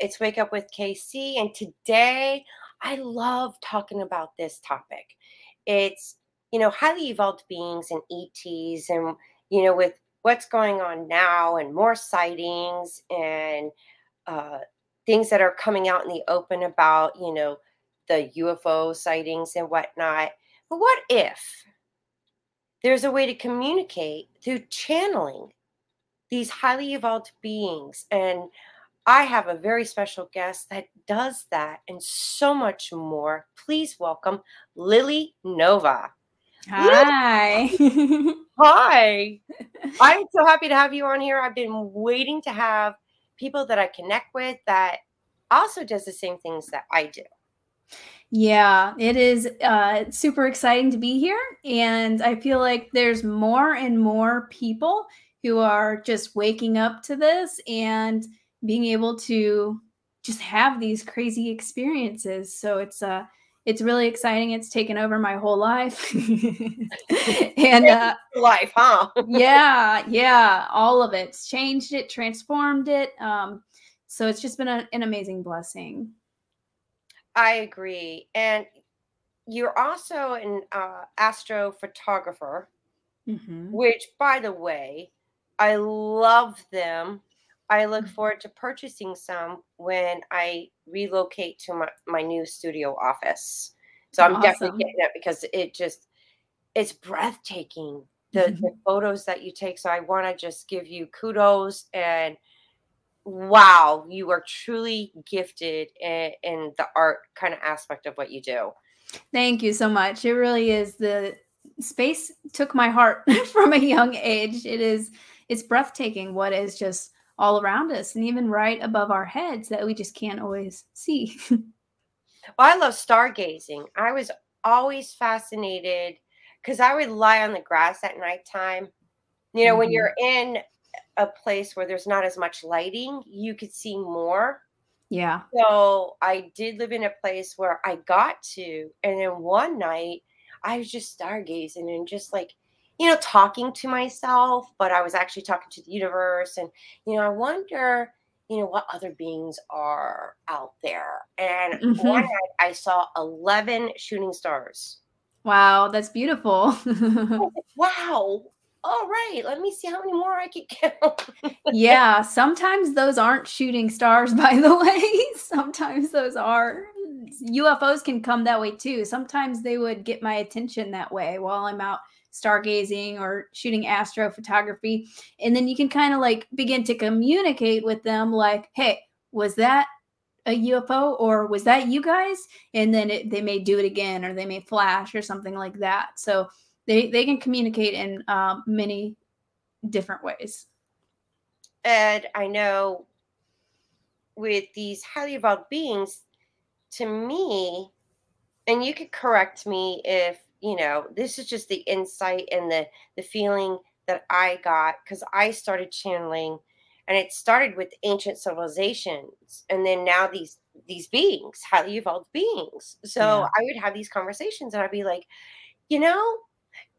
It's Wake Up with KC, and today I love talking about this topic. It's, you know, highly evolved beings and ETs, and, you know, with what's going on now and more sightings and uh, things that are coming out in the open about, you know, the UFO sightings and whatnot. But what if there's a way to communicate through channeling these highly evolved beings? And I have a very special guest that does that and so much more. Please welcome Lily Nova. Hi. Hi. I'm so happy to have you on here. I've been waiting to have people that I connect with that also does the same things that I do. Yeah, it is uh, super exciting to be here. And I feel like there's more and more people who are just waking up to this and being able to just have these crazy experiences. So it's uh it's really exciting. It's taken over my whole life. and uh, life, huh? yeah, yeah, all of it. It's changed it, transformed it. Um, so it's just been a, an amazing blessing. I agree. And you're also an uh, astrophotographer, mm-hmm. which, by the way, I love them I look mm-hmm. forward to purchasing some when I relocate to my, my new studio office. So I'm awesome. definitely getting it because it just it's breathtaking the, mm-hmm. the photos that you take. So I want to just give you kudos and wow, you are truly gifted in, in the art kind of aspect of what you do. Thank you so much. It really is the space took my heart from a young age. It is it's breathtaking what is just all around us and even right above our heads that we just can't always see. well, I love stargazing. I was always fascinated because I would lie on the grass at nighttime. You know, mm-hmm. when you're in a place where there's not as much lighting, you could see more. Yeah. So I did live in a place where I got to, and then one night I was just stargazing and just like you know, talking to myself, but I was actually talking to the universe. And, you know, I wonder, you know, what other beings are out there. And mm-hmm. one night I saw 11 shooting stars. Wow, that's beautiful. wow. All right, let me see how many more I can count. yeah, sometimes those aren't shooting stars, by the way. sometimes those are. UFOs can come that way too. Sometimes they would get my attention that way while I'm out stargazing or shooting astrophotography. And then you can kind of like begin to communicate with them like, hey, was that a UFO or was that you guys? And then it, they may do it again or they may flash or something like that. So they, they can communicate in um, many different ways. And I know with these highly evolved beings, to me, and you could correct me if you know this is just the insight and the the feeling that i got because i started channeling and it started with ancient civilizations and then now these these beings highly evolved beings so yeah. i would have these conversations and i'd be like you know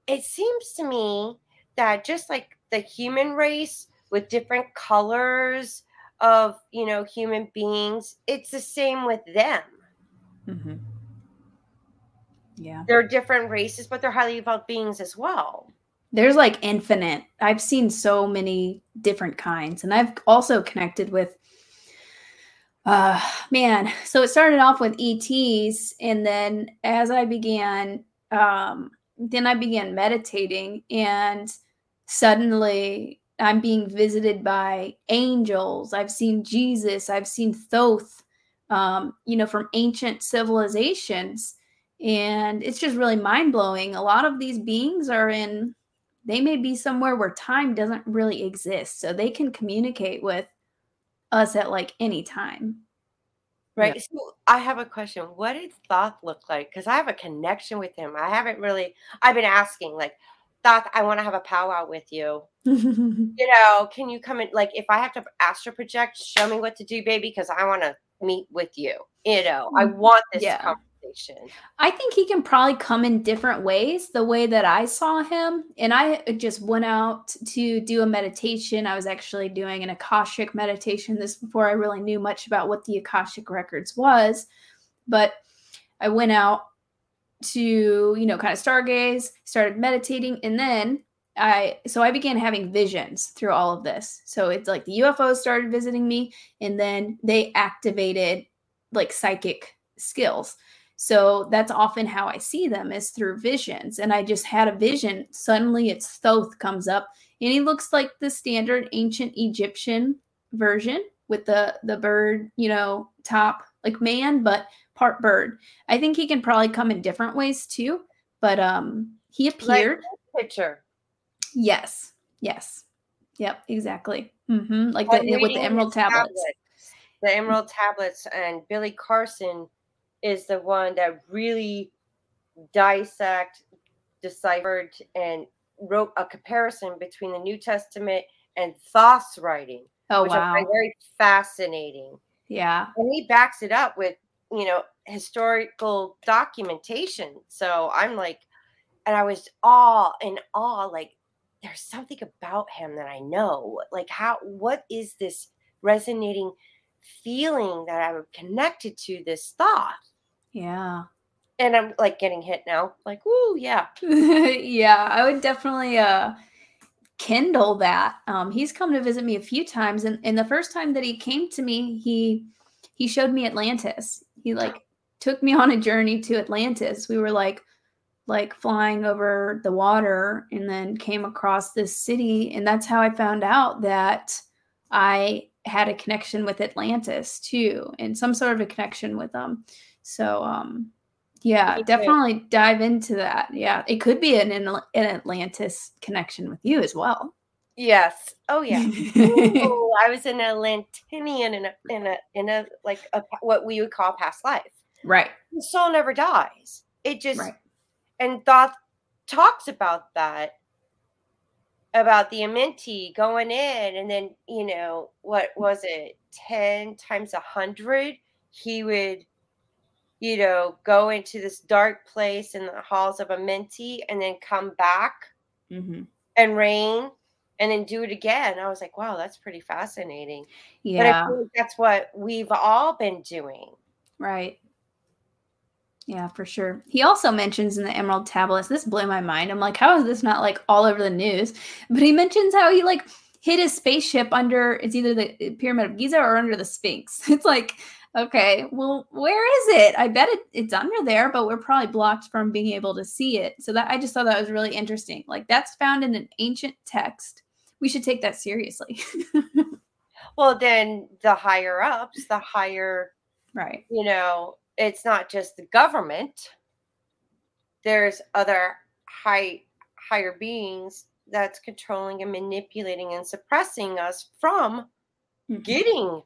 it seems to me that just like the human race with different colors of you know human beings it's the same with them mm-hmm. Yeah. They're different races, but they're highly evolved beings as well. There's like infinite. I've seen so many different kinds. And I've also connected with uh man, so it started off with ETs and then as I began um then I began meditating and suddenly I'm being visited by angels. I've seen Jesus. I've seen Thoth, um, you know, from ancient civilizations and it's just really mind blowing. A lot of these beings are in, they may be somewhere where time doesn't really exist. So they can communicate with us at like any time. Right. Yeah. So I have a question. What did Thoth look like? Because I have a connection with him. I haven't really, I've been asking, like, Thoth, I want to have a powwow with you. you know, can you come in? Like, if I have to astral project, show me what to do, baby, because I want to meet with you. You know, I mm, want this yeah. Situation. I think he can probably come in different ways the way that I saw him. And I uh, just went out to do a meditation. I was actually doing an Akashic meditation this before I really knew much about what the Akashic records was. But I went out to, you know, kind of stargaze, started meditating, and then I so I began having visions through all of this. So it's like the UFOs started visiting me and then they activated like psychic skills. So that's often how I see them is through visions. And I just had a vision. Suddenly it's Thoth comes up and he looks like the standard ancient Egyptian version with the the bird, you know, top like man, but part bird. I think he can probably come in different ways too. But um he appeared like picture. Yes. Yes. Yep. Exactly. Mm-hmm. Like the, with the emerald tablets. tablets. The emerald tablets and Billy Carson is the one that really dissect, deciphered, and wrote a comparison between the New Testament and Thoth's writing. Oh which wow! I find very fascinating. Yeah, and he backs it up with you know historical documentation. So I'm like, and I was all in awe, like there's something about him that I know. Like, how, what is this resonating feeling that I'm connected to this Thoth? Yeah. And I'm like getting hit now. Like, woo, yeah. yeah, I would definitely uh kindle that. Um, he's come to visit me a few times, and, and the first time that he came to me, he he showed me Atlantis. He like took me on a journey to Atlantis. We were like like flying over the water and then came across this city and that's how i found out that i had a connection with atlantis too and some sort of a connection with them so um yeah definitely dive into that. Yeah it could be an, an atlantis connection with you as well. Yes. Oh yeah. Ooh, i was an atlantinian in a in a in a like a, what we would call past life. Right. The soul never dies. It just right. and Thoth talks about that about the Amenti going in and then you know what was it 10 times a hundred? He would you know go into this dark place in the halls of Amenti and then come back mm-hmm. and reign and then do it again i was like wow that's pretty fascinating yeah but that's what we've all been doing right yeah, for sure. He also mentions in the Emerald Tablets, this blew my mind. I'm like, how is this not like all over the news? But he mentions how he like hid his spaceship under it's either the Pyramid of Giza or under the Sphinx. It's like, okay, well, where is it? I bet it, it's under there, but we're probably blocked from being able to see it. So that I just thought that was really interesting. Like that's found in an ancient text. We should take that seriously. well, then the higher ups, the higher right. You know, it's not just the government there's other high higher beings that's controlling and manipulating and suppressing us from mm-hmm. getting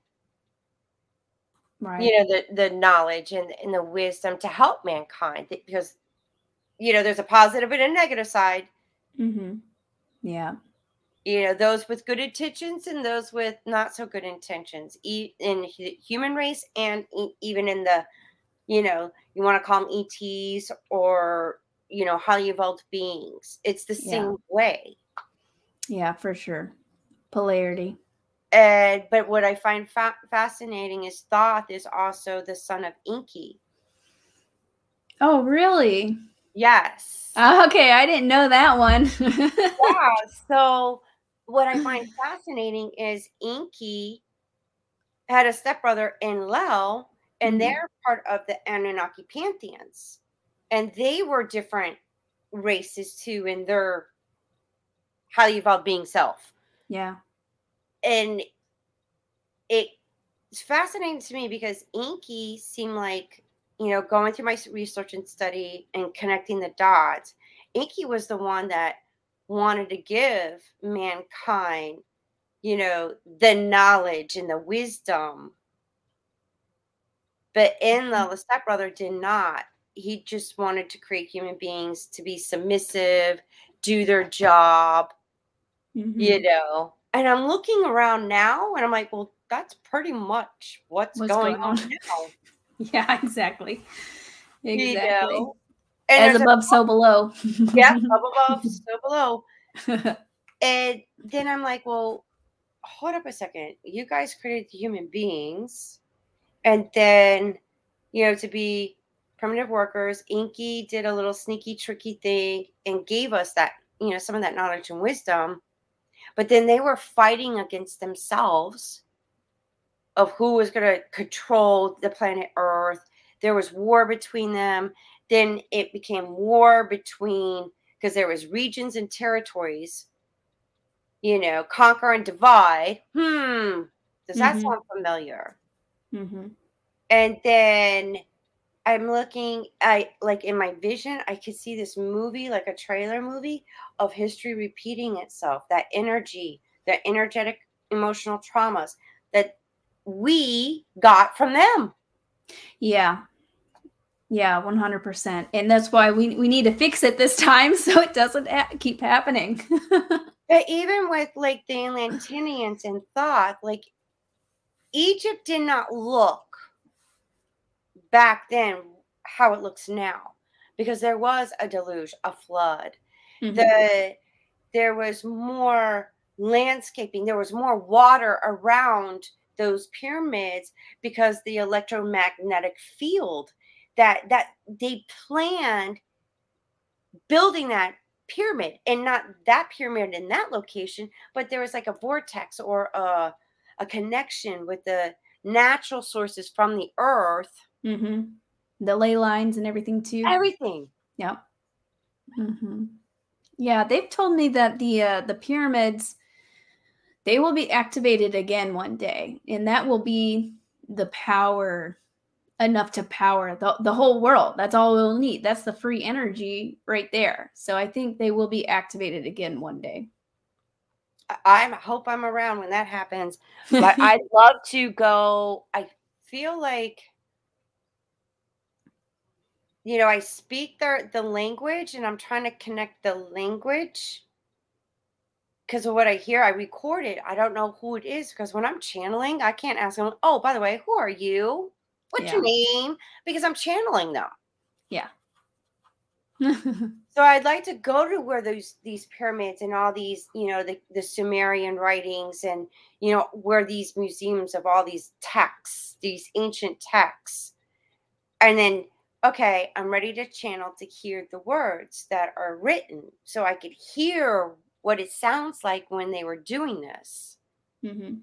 right. you know the the knowledge and, and the wisdom to help mankind because you know there's a positive and a negative side mm-hmm. yeah you know those with good intentions and those with not so good intentions in human race and even in the you know, you want to call them ETs or, you know, highly evolved beings. It's the same yeah. way. Yeah, for sure. Polarity. And but what I find fa- fascinating is Thoth is also the son of Enki. Oh, really? Yes. Uh, okay, I didn't know that one. yeah. So what I find fascinating is Enki had a stepbrother in Enlil and mm-hmm. they're part of the Anunnaki pantheons, and they were different races too in their highly evolved being self. Yeah, and it's fascinating to me because Enki seemed like you know going through my research and study and connecting the dots. Enki was the one that wanted to give mankind, you know, the knowledge and the wisdom but Enlil, the stepbrother, did not. He just wanted to create human beings to be submissive, do their job, mm-hmm. you know. And I'm looking around now and I'm like, well, that's pretty much what's, what's going, going, on, now. yeah, exactly. exactly. You know? As above, a, so below. yeah, above, above, so below. and then I'm like, well, hold up a second. You guys created the human beings, and then, you know, to be primitive workers, Enki did a little sneaky, tricky thing and gave us that, you know, some of that knowledge and wisdom. But then they were fighting against themselves of who was going to control the planet Earth. There was war between them. Then it became war between because there was regions and territories. You know, conquer and divide. Hmm. Does that mm-hmm. sound familiar? Mm-hmm. And then I'm looking, I like in my vision, I could see this movie, like a trailer movie of history repeating itself, that energy, the energetic emotional traumas that we got from them. Yeah. Yeah, 100%. And that's why we, we need to fix it this time so it doesn't ha- keep happening. but even with like the Atlanteans and Thoth, like Egypt did not look back then how it looks now because there was a deluge, a flood. Mm-hmm. The there was more landscaping, there was more water around those pyramids because the electromagnetic field that that they planned building that pyramid and not that pyramid in that location but there was like a vortex or a, a connection with the natural sources from the earth mm-hmm. the ley lines and everything too. Everything. Yep. Mm-hmm. yeah they've told me that the uh, the pyramids they will be activated again one day and that will be the power enough to power the, the whole world. That's all we'll need. That's the free energy right there. So i think they will be activated again one day. I hope i'm around when that happens. But i'd love to go i feel like you know i speak the, the language and i'm trying to connect the language because of what I hear, I record it. I don't know who it is because when I'm channeling, I can't ask them, oh, by the way, who are you? What's yeah. your name? Because I'm channeling them. Yeah. so I'd like to go to where those these pyramids and all these, you know, the, the Sumerian writings and you know, where these museums of all these texts, these ancient texts. And then, okay, I'm ready to channel to hear the words that are written so I could hear what it sounds like when they were doing this. Mm-hmm.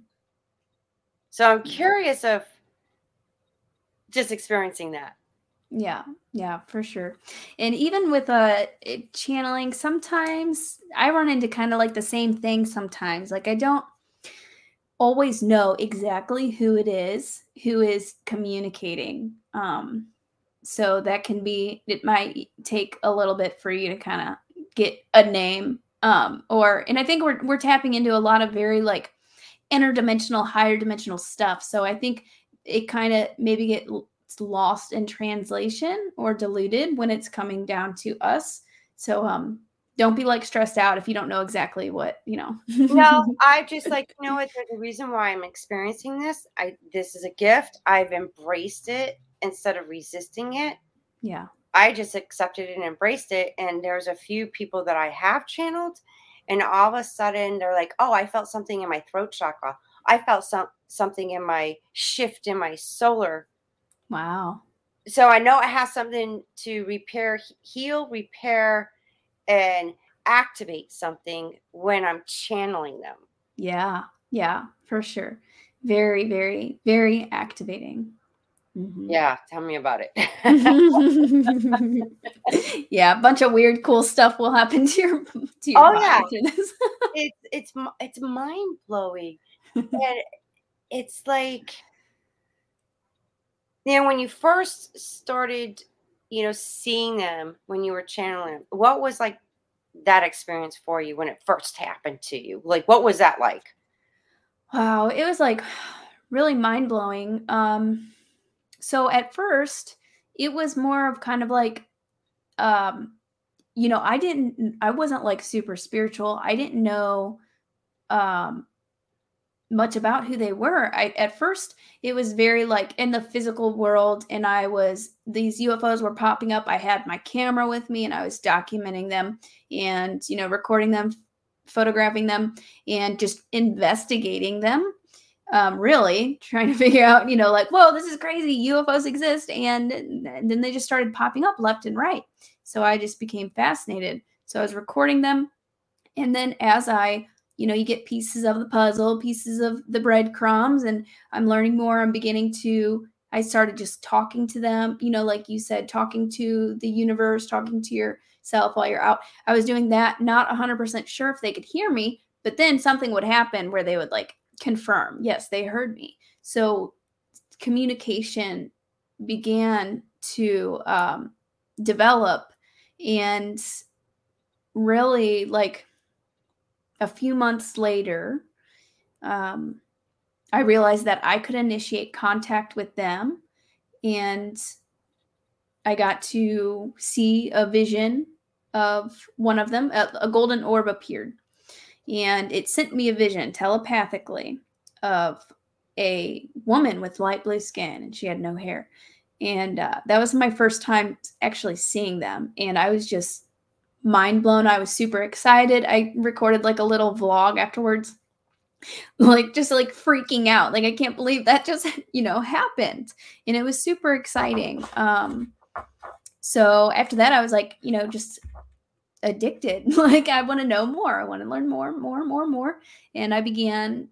So I'm curious of just experiencing that. Yeah, yeah, for sure. And even with uh channeling, sometimes I run into kind of like the same thing sometimes. Like I don't always know exactly who it is who is communicating. Um so that can be it might take a little bit for you to kind of get a name um or and i think we're we're tapping into a lot of very like interdimensional higher dimensional stuff. So i think it kind of maybe gets lost in translation or diluted when it's coming down to us. So um don't be like stressed out if you don't know exactly what you know. No i just like you know what? The reason why i'm experiencing this. I this is a gift. I've embraced it instead of resisting it yeah I just accepted and embraced it. And there's a few people that I have channeled, and all of a sudden they're like, "Oh, I felt something in my throat chakra. I felt some something in my shift in my solar." Wow. So I know it has something to repair, heal, repair, and activate something when I'm channeling them. Yeah, yeah, for sure. Very, very, very activating. Mm-hmm. Yeah, tell me about it. yeah, a bunch of weird, cool stuff will happen to your to your Oh yeah, it's it's it's mind blowing, and it's like you know when you first started, you know, seeing them when you were channeling. What was like that experience for you when it first happened to you? Like, what was that like? Wow, it was like really mind blowing. Um so at first, it was more of kind of like, um, you know, I didn't, I wasn't like super spiritual. I didn't know, um, much about who they were. I at first it was very like in the physical world and I was these UFOs were popping up. I had my camera with me and I was documenting them and you know recording them, photographing them and just investigating them. Um, really trying to figure out, you know, like, whoa, this is crazy. UFOs exist. And, and then they just started popping up left and right. So I just became fascinated. So I was recording them. And then as I you know you get pieces of the puzzle pieces of the breadcrumbs and i'm learning more i'm beginning to i started just talking to them you know like you said talking to the universe talking to yourself while you're out i was doing that not 100% sure if they could hear me but then something would happen where they would like confirm yes they heard me so communication began to um, develop and really like a few months later, um, I realized that I could initiate contact with them. And I got to see a vision of one of them. A, a golden orb appeared. And it sent me a vision telepathically of a woman with light blue skin, and she had no hair. And uh, that was my first time actually seeing them. And I was just mind blown. I was super excited. I recorded like a little vlog afterwards, like just like freaking out. Like I can't believe that just, you know, happened. And it was super exciting. Um so after that I was like, you know, just addicted. like I want to know more. I want to learn more, more, more, more. And I began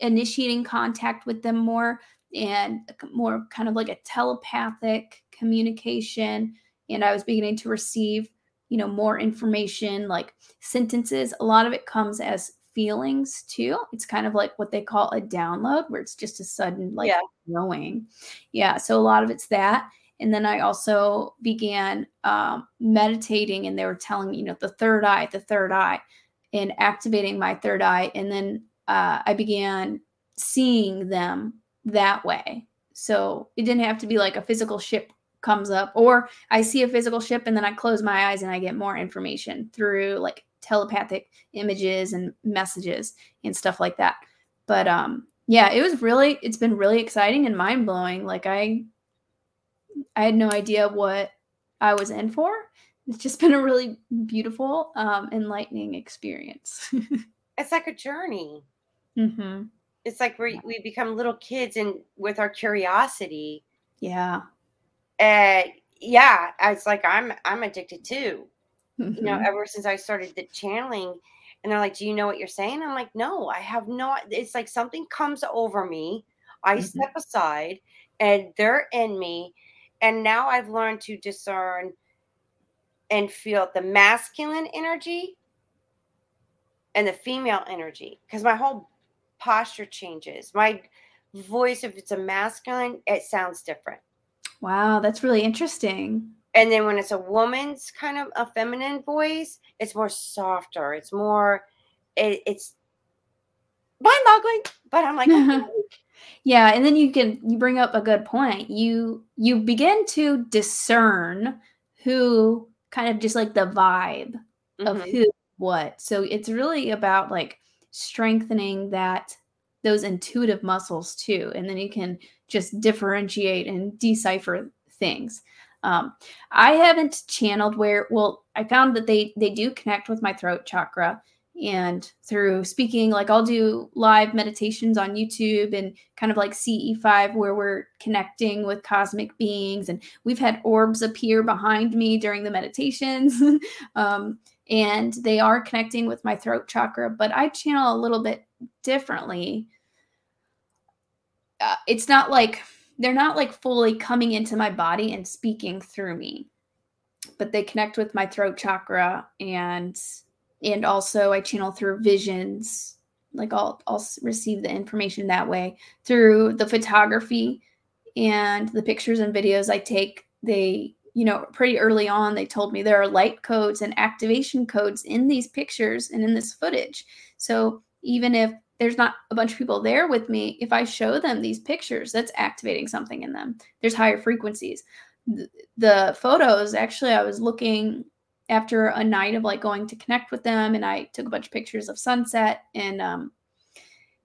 initiating contact with them more and more kind of like a telepathic communication and I was beginning to receive you know more information like sentences a lot of it comes as feelings too it's kind of like what they call a download where it's just a sudden like yeah. knowing yeah so a lot of it's that and then i also began um, meditating and they were telling me you know the third eye the third eye and activating my third eye and then uh, i began seeing them that way so it didn't have to be like a physical ship comes up or I see a physical ship and then I close my eyes and I get more information through like telepathic images and messages and stuff like that. But um yeah, it was really it's been really exciting and mind-blowing. Like I I had no idea what I was in for. It's just been a really beautiful um enlightening experience. it's like a journey. Mhm. It's like we we become little kids and with our curiosity. Yeah and yeah, it's like I'm I'm addicted too. Mm-hmm. You know, mm-hmm. ever since I started the channeling, and they're like, "Do you know what you're saying?" I'm like, "No, I have no." It's like something comes over me. I mm-hmm. step aside, and they're in me, and now I've learned to discern and feel the masculine energy and the female energy because my whole posture changes. My voice, if it's a masculine, it sounds different. Wow, that's really interesting. And then when it's a woman's kind of a feminine voice, it's more softer. It's more, it, it's mind-boggling. But I'm like, yeah. And then you can you bring up a good point. You you begin to discern who kind of just like the vibe mm-hmm. of who what. So it's really about like strengthening that those intuitive muscles too, and then you can just differentiate and decipher things. Um, I haven't channeled where well, I found that they they do connect with my throat chakra and through speaking like I'll do live meditations on YouTube and kind of like CE5 where we're connecting with cosmic beings and we've had orbs appear behind me during the meditations um, and they are connecting with my throat chakra but I channel a little bit differently. Uh, it's not like they're not like fully coming into my body and speaking through me but they connect with my throat chakra and and also i channel through visions like i'll i'll receive the information that way through the photography and the pictures and videos i take they you know pretty early on they told me there are light codes and activation codes in these pictures and in this footage so even if there's not a bunch of people there with me, if I show them these pictures, that's activating something in them. There's higher frequencies. The, the photos, actually, I was looking after a night of like going to connect with them, and I took a bunch of pictures of sunset, and um,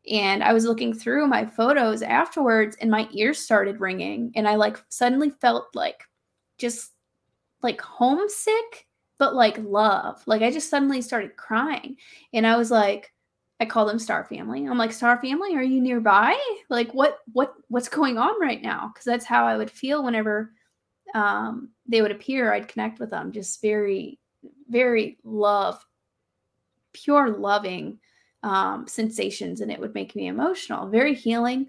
And I was looking through my photos afterwards and my ears started ringing. And I like suddenly felt like just like homesick, but like love. Like I just suddenly started crying. And I was like, I call them Star Family. I'm like, Star Family, are you nearby? Like what what what's going on right now? Because that's how I would feel whenever um they would appear. I'd connect with them. Just very, very love, pure loving um, sensations and it would make me emotional, very healing.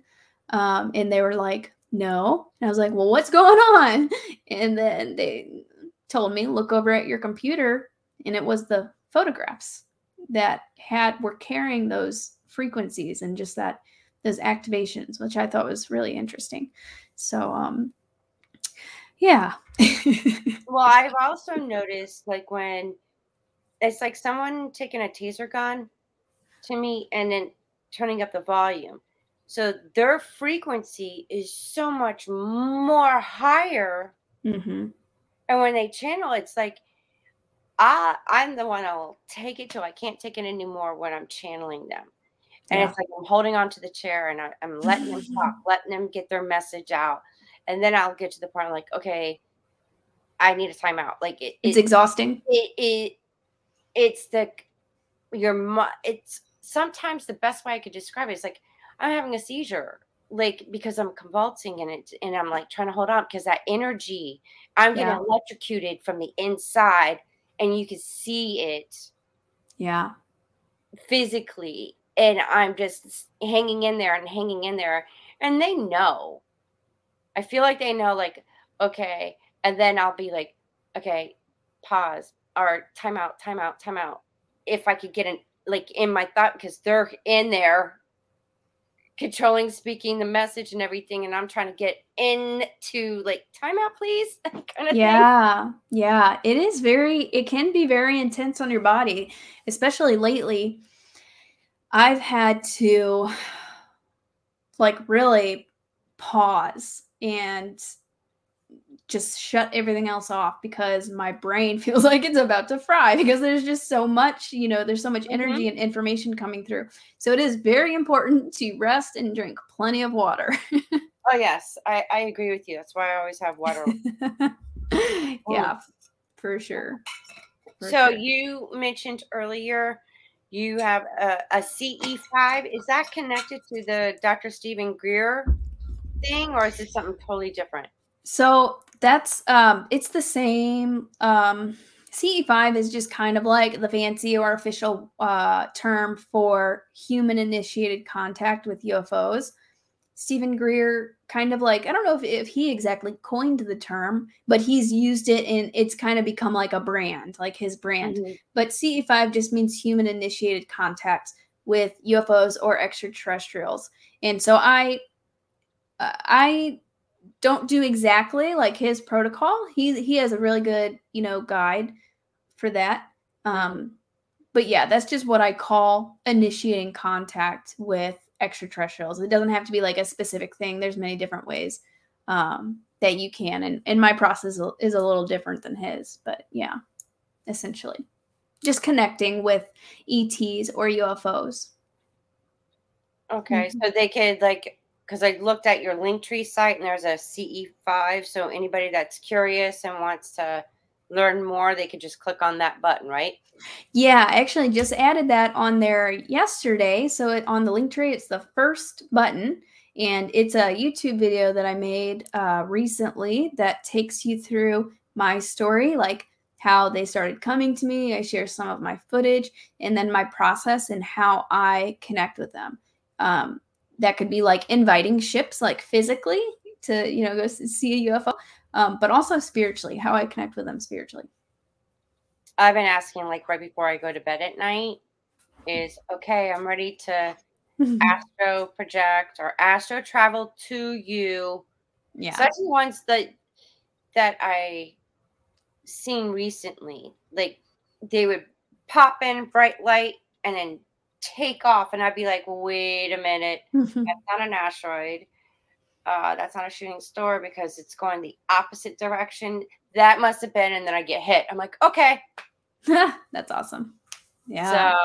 Um, and they were like, no. And I was like, well, what's going on? And then they told me, look over at your computer. And it was the photographs that had were carrying those frequencies and just that those activations, which I thought was really interesting. So um yeah. well, I've also noticed like when it's like someone taking a taser gun to me and then turning up the volume. So their frequency is so much more higher. Mm-hmm. And when they channel, it's like I I'm the one I'll take it till I can't take it anymore when I'm channeling them. And yeah. it's like I'm holding on to the chair and I, am letting them talk, letting them get their message out. And then I'll get to the point like, okay, I need a timeout. Like it, it's it, exhausting. It, it it's the your it's sometimes the best way I could describe it is like I'm having a seizure, like because I'm convulsing and it and I'm like trying to hold on because that energy, I'm getting yeah. electrocuted from the inside and you can see it. Yeah. Physically. And I'm just hanging in there and hanging in there. And they know. I feel like they know, like, okay. And then I'll be like, okay, pause or time out, time out, time out. If I could get an like in my thought because they're in there controlling speaking the message and everything and i'm trying to get into like timeout please kind of yeah thing. yeah it is very it can be very intense on your body especially lately i've had to like really pause and just shut everything else off because my brain feels like it's about to fry because there's just so much, you know, there's so much energy mm-hmm. and information coming through. So it is very important to rest and drink plenty of water. oh, yes, I, I agree with you. That's why I always have water. yeah, for sure. For so sure. you mentioned earlier you have a, a CE5. Is that connected to the Dr. Steven Greer thing or is it something totally different? So that's um it's the same um CE5 is just kind of like the fancy or official uh, term for human initiated contact with UFOs. Steven Greer kind of like, I don't know if, if he exactly coined the term, but he's used it and it's kind of become like a brand, like his brand. Mm-hmm. But CE5 just means human initiated contact with UFOs or extraterrestrials. And so I, I don't do exactly like his protocol. He he has a really good, you know, guide for that. Um but yeah, that's just what I call initiating contact with extraterrestrials. It doesn't have to be like a specific thing. There's many different ways um that you can and and my process is a little different than his, but yeah, essentially. Just connecting with ETs or UFOs. Okay, mm-hmm. so they could like because I looked at your Linktree site and there's a CE5. So anybody that's curious and wants to learn more, they could just click on that button, right? Yeah, I actually just added that on there yesterday. So it, on the Linktree, it's the first button. And it's a YouTube video that I made uh, recently that takes you through my story, like how they started coming to me. I share some of my footage and then my process and how I connect with them. Um, that could be like inviting ships like physically to you know go see a ufo um, but also spiritually how i connect with them spiritually. I've been asking like right before i go to bed at night is okay i'm ready to astro project or astro travel to you. Yeah. Especially ones that that i seen recently like they would pop in bright light and then take off and I'd be like, wait a minute, that's not an asteroid. Uh, that's not a shooting star because it's going the opposite direction. That must have been, and then I get hit. I'm like, okay. that's awesome. Yeah. So,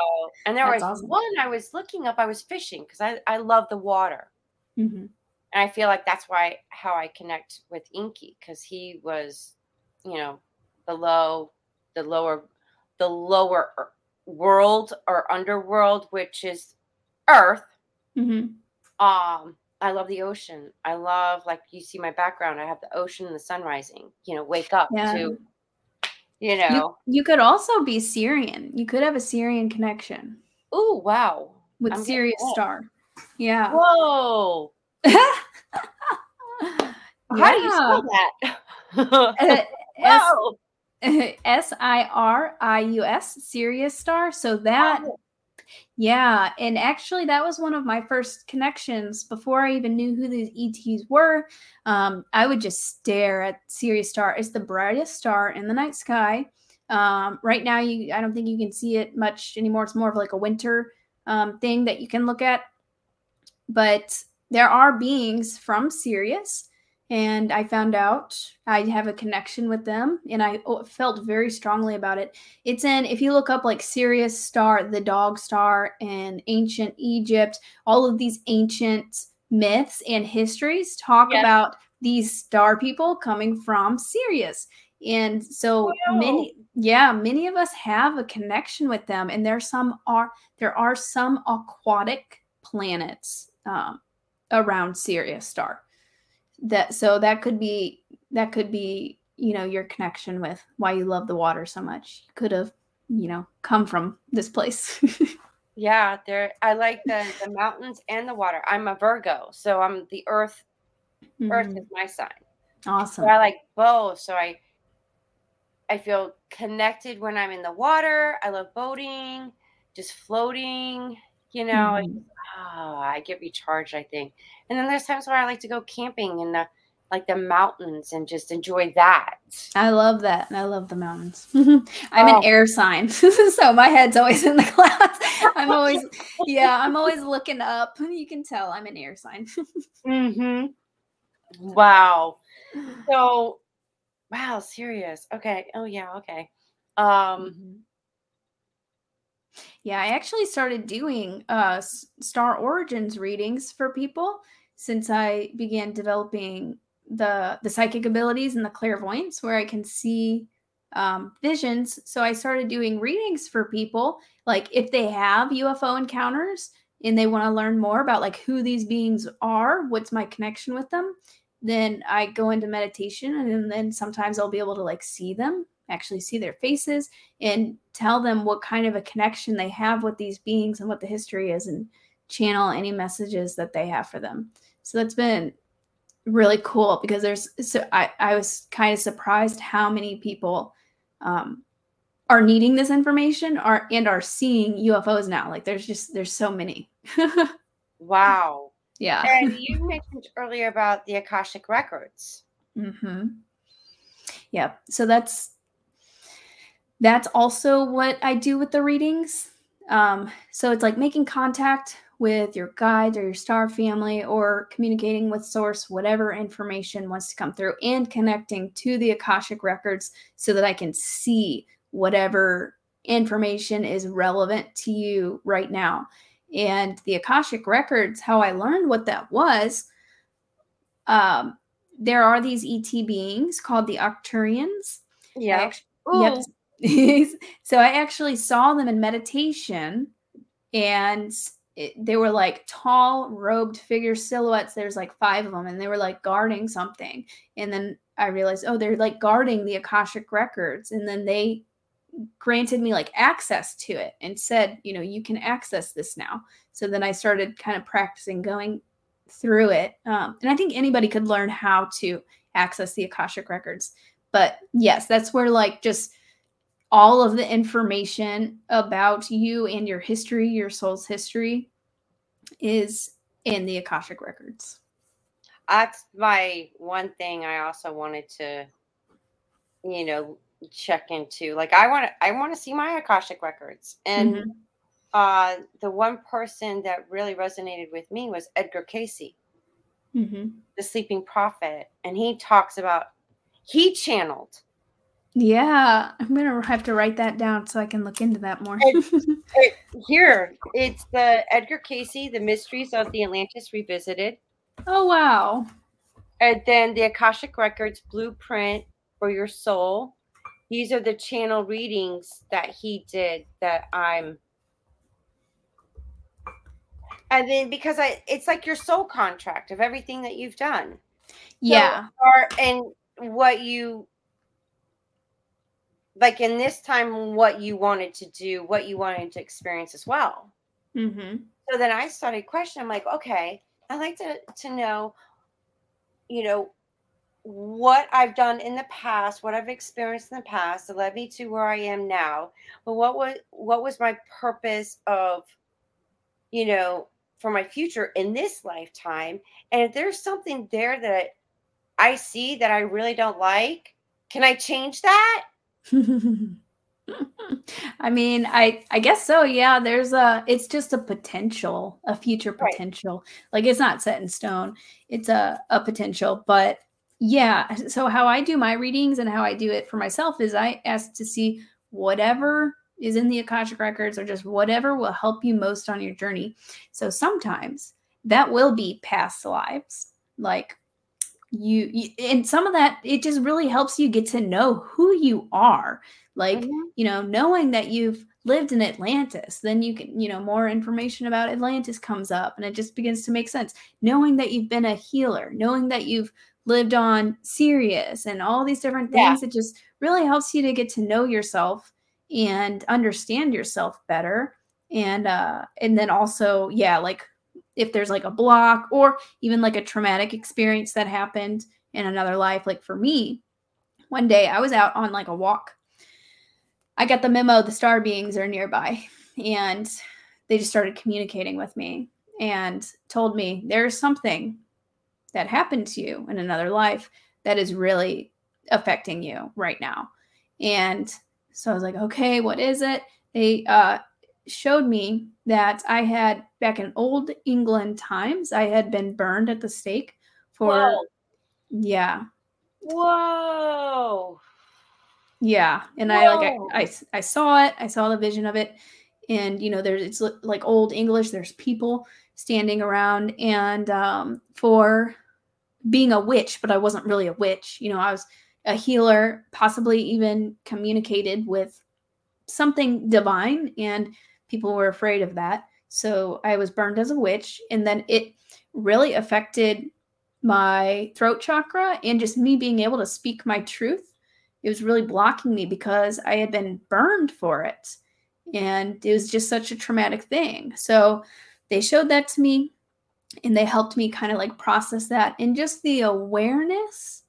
and there That's was awesome. one I was looking up. I was fishing because I I love the water, Mhm. and I feel like that's why how I connect with Enki because he was, you know, the low, the lower, the lower world or underworld, which is Earth. Mhm. Um, I love the ocean. I love like you see my background. I have the ocean and the sun rising. You know, wake up Yeah. to, you You, know. you could also be Sirian. You could have a Sirian connection Oh wow! with I'm Sirius. Star. Yeah. Whoa! How do you spell that? Uh, S! S I R I U S Sirius Star. So that Oh, Yeah, and actually, that was one of my first connections before I even knew who these ETs were. Um, I would just stare at Sirius Star. It's the brightest star in the night sky. Um, right now, you I don't think you can see it much anymore. It's more of like a winter um, thing that you can look at. But there are beings from Sirius, and I found out I have a connection with them, and I oh, felt very strongly about it. It's in if you look up like Sirius Star, the dog star, and ancient Egypt, all of these ancient myths and histories talk Yes. about these star people coming from Sirius. And so Wow. many yeah, many of us have a connection with them and there's some are there are some aquatic planets um, around Sirius star. That so that could be that could be you know your connection with why you love the water so much. You could have you know come from this place. Yeah, there. I like the the mountains and the water. I'm a Virgo, so I'm the Earth. Earth Mhm. is my sign. Awesome. So I like both. So I I feel connected when I'm in the water. I love boating, just floating. You know, Mhm. Ah, I get recharged. I think. And then there's times where I like to go camping in the like the mountains and just enjoy that. I love that. I love the mountains. I'm Oh. an air sign, so my head's always in the clouds. I'm always, yeah, I'm always looking up. You can tell I'm an air sign. Mm-hmm. Wow. So, wow, Sirius. Okay. Oh yeah. Okay. Um. Mhm. Yeah, I actually started doing uh, Star Origins readings for people since I began developing the the psychic abilities and the clairvoyance, where I can see um, visions. So I started doing readings for people, like if they have UFO encounters and they want to learn more about like who these beings are, what's my connection with them. Then I go into meditation, and then sometimes I'll be able to like see them, actually see their faces, and tell them what kind of a connection they have with these beings and what the history is and channel any messages that they have for them. So that's been really cool because there's so I, I was kind of surprised how many people um, are needing this information are and are seeing UFOs now. Like there's just there's so many. Wow. yeah. And you mentioned earlier about the Akashic records. Mm-hmm. Yeah. So that's that's also what I do with the readings. Um, so it's like making contact with your guides or your star family or communicating with source, whatever information wants to come through, and connecting to the Akashic records so that I can see whatever information is relevant to you right now. And the Akashic records, how I learned what that was, um, there are these ET beings called the Arcturians. I Yeah. Yep. so I actually saw them in meditation, and it, they were like tall, robed figure silhouettes. There's like five of them, and they were like guarding something. And then I realized, oh, they're like guarding the Akashic records. And then they granted me like access to it and said, you know, you can access this now. So then I started kind of practicing going through it. Um, and I think anybody could learn how to access the Akashic records. But yes, that's where like just all of the information about you and your history, your soul's history, is in the Akashic records. That's my one thing I also wanted to, you know, check into. Like I want to I want to see my Akashic records. And Mhm. uh the one person that really resonated with me was Edgar Cayce, Mhm. the sleeping prophet. And he talks about he channeled Yeah, I'm gonna have to write that down so I can look into that more. It- here, it's the Edgar Cayce, The Mysteries of the Atlantis Revisited. oh wow. And then the Akashic Records Blueprint for Your Soul. These are the channel readings that he did that I'm. And then because I, it's like your soul contract of everything that you've done. Yeah. Or and what you like in this time, what you wanted to do, what you wanted to experience as well. Mm-hmm. so then I started questioning. I'm like, okay, I like to to know, you know, what I've done in the past, what I've experienced in the past that led me to where I am now. But what was what was my purpose of, you know, for my future in this lifetime? And if there's something there that I see that I really don't like, can I change that? I mean, I I guess so. Yeah, there's a it's just a potential, a future Right. potential. Like it's not set in stone. It's a a potential, but yeah, so how I do my readings and how I do it for myself is I ask to see whatever is in the Akashic records or just whatever will help you most on your journey. So sometimes that will be past lives. Like you, you and some of that it just really helps you get to know who you are like Mhm. you know knowing that you've lived in atlantis then you can you know more information about atlantis comes up and it just begins to make sense knowing that you've been a healer knowing that you've lived on sirius and all these different Yeah. things it just really helps you to get to know yourself and understand yourself better and uh and then also yeah like if there's like a block or even like a traumatic experience that happened in another life like for me one day i was out on like a walk. I got the memo the star beings are nearby and they just started communicating with me and told me there's something that happened to you in another life that is really affecting you right now. And so i was like okay what is it? They uh showed me that I had back in old England times, I had been burned at the stake for Whoa. yeah, Whoa. yeah. And I like I I, I saw it, I saw the vision of it, and you know, there's it's like old English. There's people standing around, and um, for being a witch, but I wasn't really a witch. You know, I was a healer, possibly even communicated with something divine, and people were afraid of that. So I was burned as a witch, and then it really affected my throat chakra and just me being able to speak my truth. It was really blocking me because I had been burned for it. And it was just such a traumatic thing. So they showed that to me and they helped me kind of like process that and just the awareness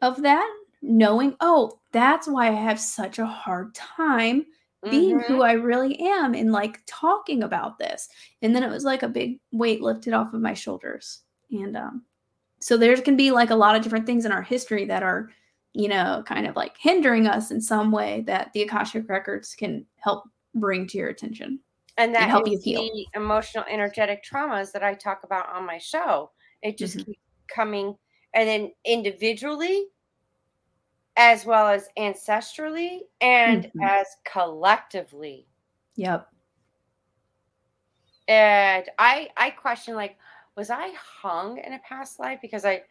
of that, knowing, oh, that's why I have such a hard time being Mhm. who I really am and like talking about this. And then it was like a big weight lifted off of my shoulders. And um so there can be like a lot of different things in our history that are, you know, kind of like hindering us in some way that the Akashic records can help bring to your attention. and that help is you heal. the emotional energetic traumas that I talk about on my show. It just Mhm. keeps coming, and then individually, as well as ancestrally, and Mhm. as collectively. Yep. And I I question like, was I hung in a past life because I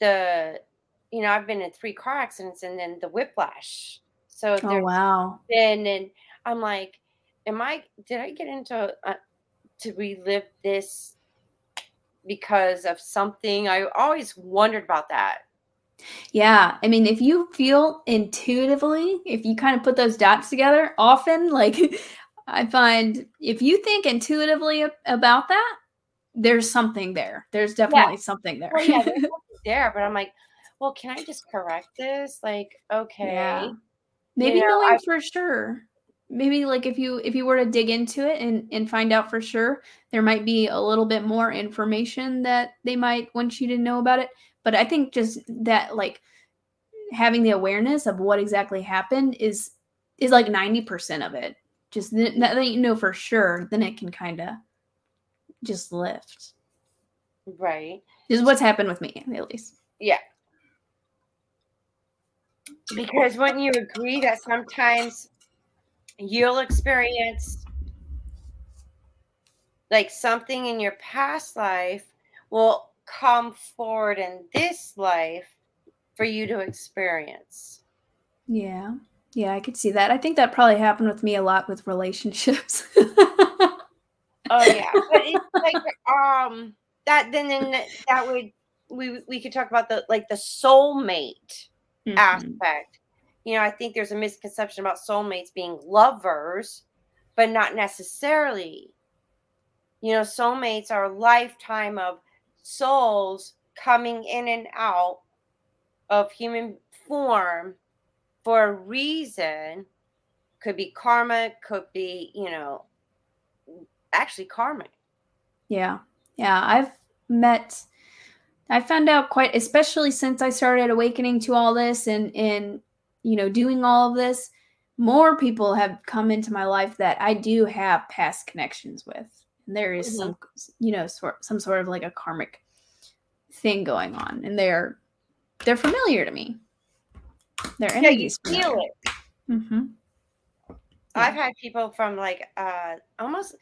the you know I've been in three car accidents and then the whiplash. So Oh wow. been and I'm like, am I did I get into uh, to relive this because of something? I always wondered about that. Yeah, I mean, if you feel intuitively, if you kind of put those dots together, often, like I find if you think intuitively about that, there's something there. There's definitely something there. Well, yeah, there's something there, but I'm like, well, can I just correct this? Like, okay, Yeah. Maybe know, knowing I- for sure. Maybe like if you if you were to dig into it and and find out for sure, there might be a little bit more information that they might want you to know about it. But I think just that like having the awareness of what exactly happened is is like 90% of it. Just th- that you know for sure, then it can kind of just lift. right. This is what's happened with me, at least. Yeah. Because wouldn't you agree that sometimes you'll experience like something in your past life will come forward in this life for you to experience. Yeah. Yeah, I could see that. I think that probably happened with me a lot with relationships. oh yeah. But it's like um that then then that would we we could talk about the like the soulmate mm-hmm. aspect. You know, I think there's a misconception about soulmates being lovers, but not necessarily. You know, soulmates are a lifetime of souls coming in and out of human form for a reason. Could be karma, could be, you know, actually karma. Yeah. Yeah. I've met I found out quite especially since I started awakening to all this and and you know doing all of this more people have come into my life that I do have past connections with. There is mm-hmm. some you know sort some sort of like a karmic thing going on and they're they're familiar to me. Their energies yeah, feel it. Mm-hmm. Yeah. I've had people from like uh almost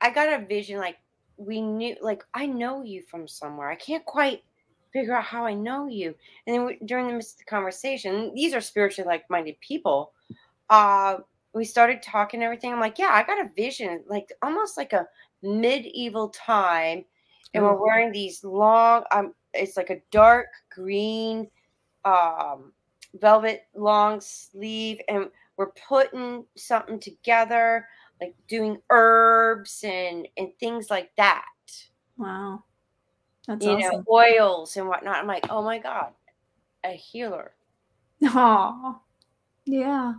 I got a vision like we knew like I know you from somewhere. I can't quite figure out how I know you. And then we, during the midst of the conversation, these are spiritually like-minded people. Uh, we started talking everything. I'm like, yeah, I got a vision, like almost like a medieval time, and we're wearing these long. Um, it's like a dark green, um, velvet long sleeve, and we're putting something together like doing herbs and and things like that. Wow. That's you awesome. know, oils and whatnot. I'm like, oh my God, a healer. Oh, yeah.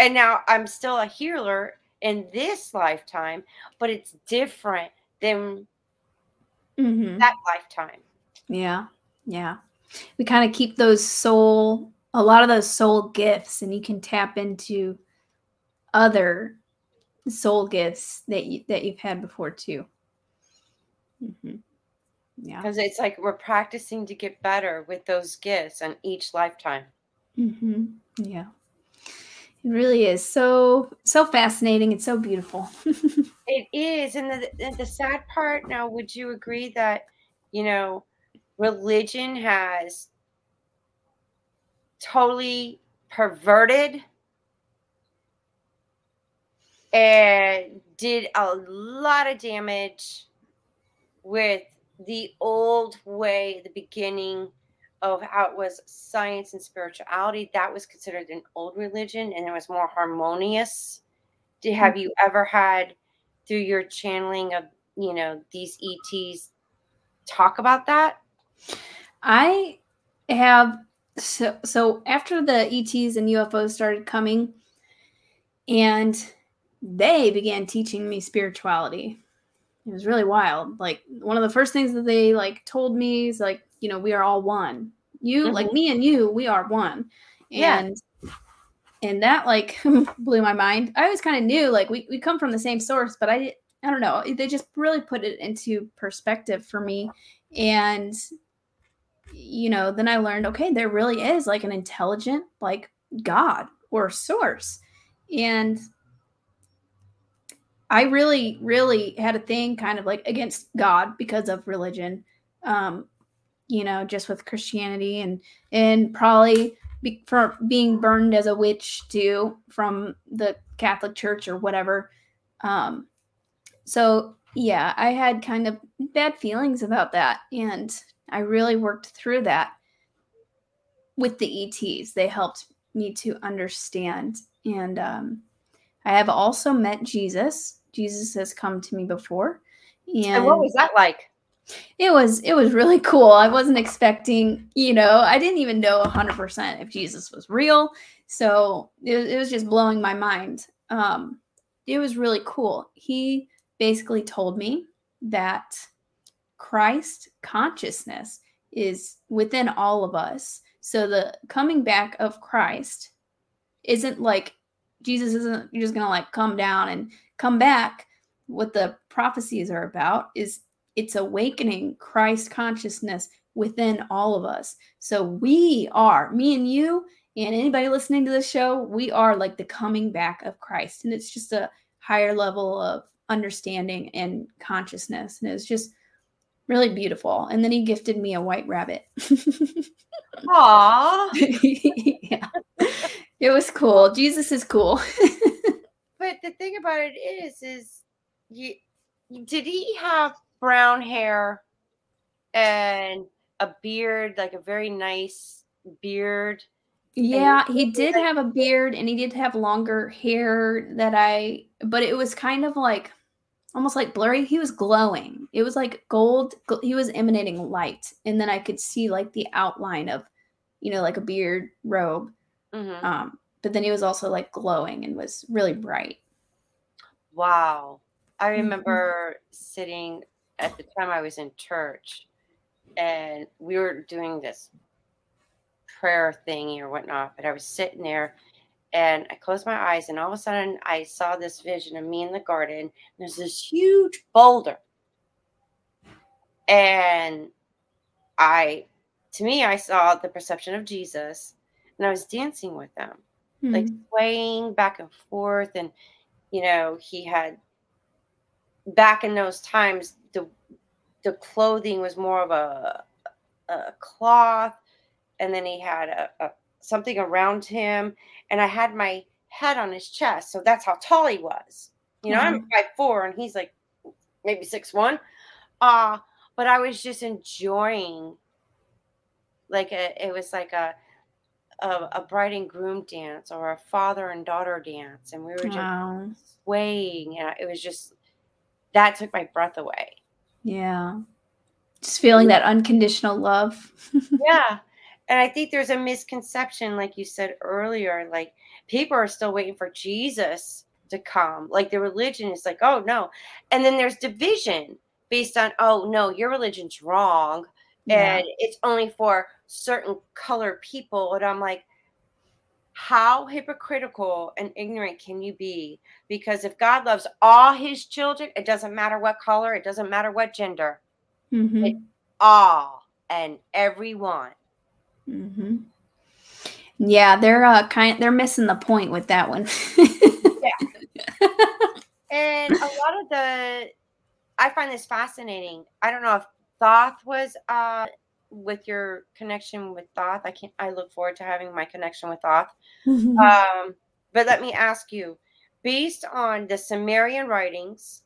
And now I'm still a healer in this lifetime, but it's different than mm-hmm. that lifetime. Yeah. Yeah. We kind of keep those soul, a lot of those soul gifts, and you can tap into other soul gifts that you that you've had before too. Mm-hmm. Yeah, because it's like we're practicing to get better with those gifts on each lifetime. Mm-hmm. Yeah, it really is so so fascinating. It's so beautiful. it is, and the the sad part. Now, would you agree that you know religion has totally perverted and did a lot of damage with the old way, the beginning of how it was science and spirituality. That was considered an old religion and it was more harmonious. Did have you mm-hmm. ever had through your channeling of you know these ETs talk about that? I have so so after the ETs and UFOs started coming and they began teaching me spirituality. It was really wild. Like one of the first things that they like told me is like, you know, we are all one. You mm-hmm. like me and you, we are one. And yeah. and that like blew my mind. I always kind of knew like we, we come from the same source, but I I don't know. They just really put it into perspective for me. And you know, then I learned, okay, there really is like an intelligent like God or source. And I really, really had a thing kind of like against God because of religion. Um, you know, just with Christianity and and probably be, for being burned as a witch too from the Catholic Church or whatever. Um, so yeah, I had kind of bad feelings about that, and I really worked through that with the ETs. They helped me to understand, and um, I have also met Jesus Jesus has come to me before. And, and what was that like? It was it was really cool. I wasn't expecting, you know, I didn't even know 100% if Jesus was real. So it, it was just blowing my mind. Um, it was really cool. He basically told me that Christ consciousness is within all of us. So the coming back of Christ isn't like Jesus isn't you're just going to like come down and come back, what the prophecies are about is it's awakening Christ consciousness within all of us. So we are, me and you And anybody listening to this show, we are like the coming back of Christ. And it's just a higher level of understanding and consciousness. And it's just really beautiful. And then he gifted me a white rabbit. Aww. yeah. It was cool. Jesus is cool. but the thing about it is, is you did he have brown hair and a beard, like a very nice beard? Yeah, he did have a beard and he did have longer hair that I, but it was kind of like almost like blurry. He was glowing. It was like gold. He was emanating light. And then I could see like the outline of, you know, like a beard robe. Mm-hmm. Um, but then he was also like glowing and was really bright. Wow. I mm-hmm. remember mm-hmm. sitting at the time I was in church and we were doing this prayer thingy or whatnot, but I was sitting there and I closed my eyes and all of a sudden I saw this vision of me in the garden. there's this huge boulder. And I to me I saw the perception of Jesus and I was dancing with them. Mm-hmm. Like swaying back and forth and you know, he had back in those times the the clothing was more of a, a cloth and then he had a, a something around him and i had my head on his chest so that's how tall he was you know mm-hmm. i'm five four and he's like maybe six one uh but i was just enjoying like a, it was like a, a, a bride and groom dance or a father and daughter dance and we were just wow. swaying and it was just that took my breath away yeah just feeling that unconditional love yeah and I think there's a misconception, like you said earlier, like people are still waiting for Jesus to come. Like the religion is like, oh no. And then there's division based on, oh no, your religion's wrong. Yeah. And it's only for certain color people. And I'm like, how hypocritical and ignorant can you be? Because if God loves all his children, it doesn't matter what color, it doesn't matter what gender, mm-hmm. all and everyone Mm-hmm. Yeah, they're uh kind they're missing the point with that one. yeah. And a lot of the I find this fascinating. I don't know if Thoth was uh with your connection with Thoth. I can't I look forward to having my connection with Thoth. Mm-hmm. Um, but let me ask you, based on the Sumerian writings,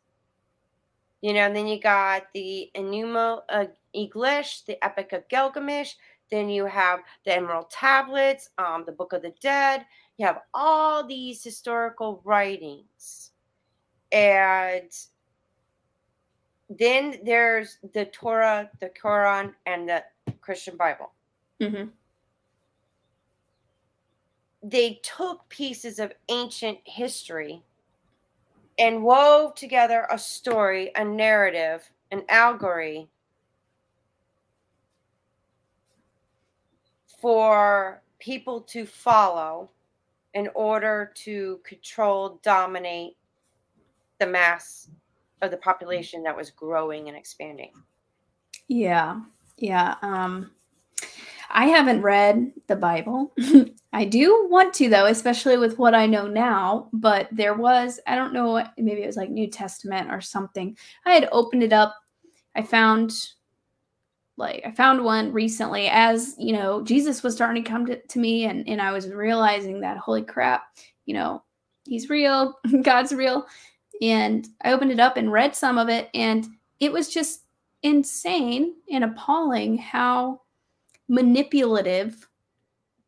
you know, and then you got the Enuma uh, Elish, the Epic of Gilgamesh, then you have the Emerald Tablets, um, the Book of the Dead. You have all these historical writings. And then there's the Torah, the Quran, and the Christian Bible. Mm-hmm. They took pieces of ancient history and wove together a story, a narrative, an allegory for people to follow in order to control, dominate the mass of the population that was growing and expanding. Yeah. Yeah. Um, I haven't read the Bible. I do want to, though, especially with what I know now. But there was, I don't know, maybe it was like New Testament or something. I had opened it up. I found like i found one recently as you know jesus was starting to come to, to me and and i was realizing that holy crap you know he's real god's real and i opened it up and read some of it and it was just insane and appalling how manipulative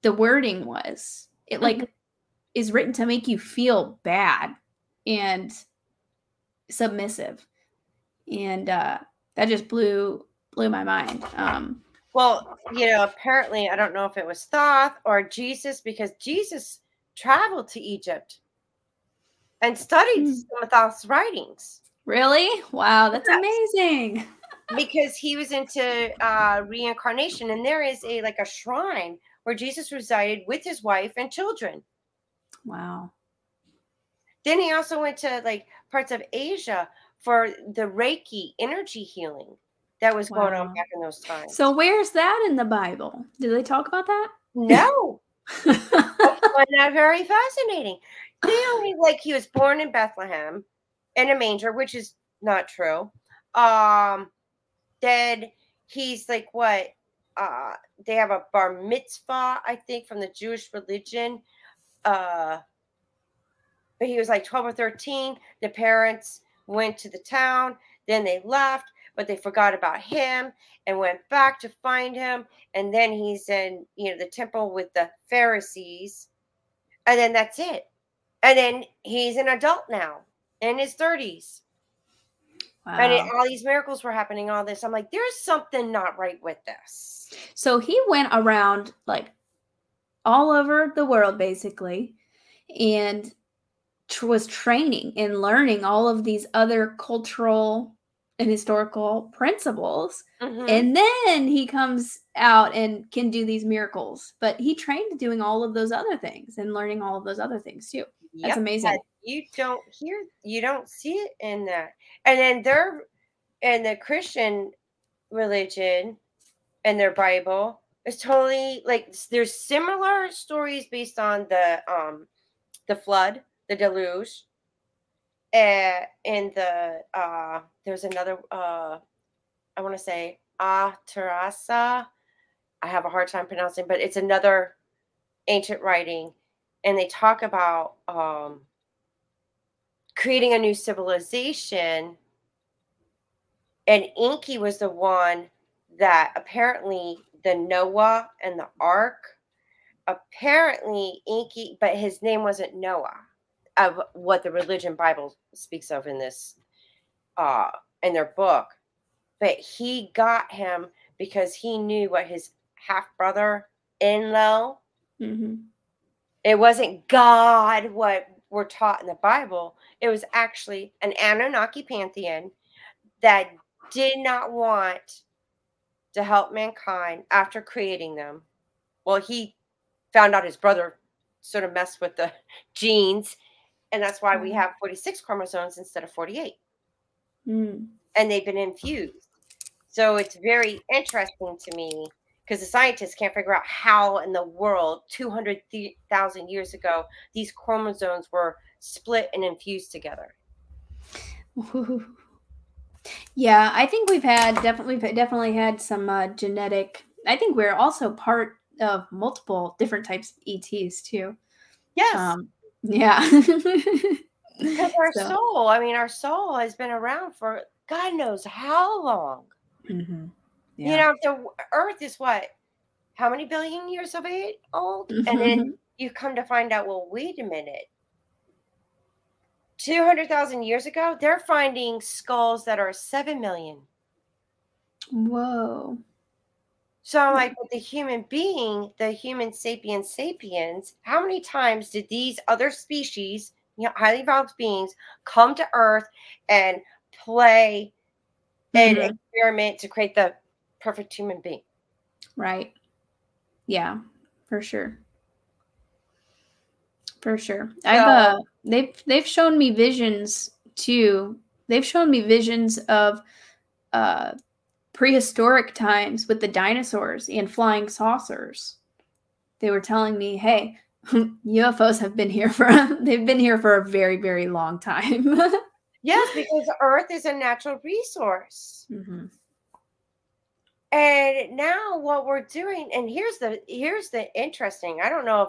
the wording was it like mm-hmm. is written to make you feel bad and submissive and uh that just blew blew my mind. Um, well, you know, apparently, I don't know if it was Thoth or Jesus, because Jesus traveled to Egypt and studied mm. some of Thoth's writings. Really? Wow, that's yes. amazing. because he was into uh, reincarnation, and there is a like a shrine where Jesus resided with his wife and children. Wow. Then he also went to like parts of Asia for the Reiki energy healing that was wow. going on back in those times. So where's that in the Bible? Do they talk about that? No. I find that very fascinating. Only like he was born in Bethlehem in a manger, which is not true. Um, then he's like what? Uh, they have a bar mitzvah, I think, from the Jewish religion. Uh, but he was like 12 or 13. The parents went to the town, then they left, but they forgot about him and went back to find him. And then he's in, you know, the temple with the Pharisees. And then that's it. And then he's an adult now in his 30s. Wow. And it, all these miracles were happening, all this. I'm like, there's something not right with this. So he went around like all over the world, basically, and tr- was training and learning all of these other cultural and historical principles. Mm-hmm. And then he comes out and can do these miracles. But he trained doing all of those other things and learning all of those other things too. That's amazing. You don't hear, you don't see it in that. And then they're in the Christian religion and their Bible is totally like there's similar stories based on the um the flood, the deluge, uh, in the uh, there's another uh, I want to say Ah Terasa. I have a hard time pronouncing, but it's another ancient writing, and they talk about um, creating a new civilization. And Enki was the one that apparently the Noah and the Ark. Apparently, Enki, but his name wasn't Noah of what the religion Bible speaks of in this uh in their book. But he got him because he knew what his half brother Enlil. Mm-hmm. It wasn't God what we're taught in the Bible. It was actually an Anunnaki pantheon that did not want to help mankind after creating them. Well, he found out his brother sort of messed with the genes and that's why we mm. have 46 chromosomes instead of 48 mm. and they've been infused so it's very interesting to me because the scientists can't figure out how in the world 200,000 years ago these chromosomes were split and infused together. Yeah, I think we've had definitely definitely had some uh, genetic. I think we're also part of multiple different types of ETs too. Yes. Um, yeah. because our so. soul, I mean, our soul has been around for God knows how long. Mm-hmm. Yeah. You know, the earth is what? How many billion years of age old? Mm-hmm. And then you come to find out, well, wait a minute. 200,000 years ago, they're finding skulls that are 7 million. Whoa. So I'm like, with the human being, the human sapiens sapiens, how many times did these other species, you know, highly evolved beings, come to Earth and play mm-hmm. and experiment to create the perfect human being? Right. Yeah, for sure. For sure. I've uh they've they've shown me visions too. They've shown me visions of uh prehistoric times with the dinosaurs and flying saucers. They were telling me, "Hey, UFOs have been here for they've been here for a very very long time." yes, because Earth is a natural resource. Mm-hmm. And now what we're doing, and here's the here's the interesting. I don't know if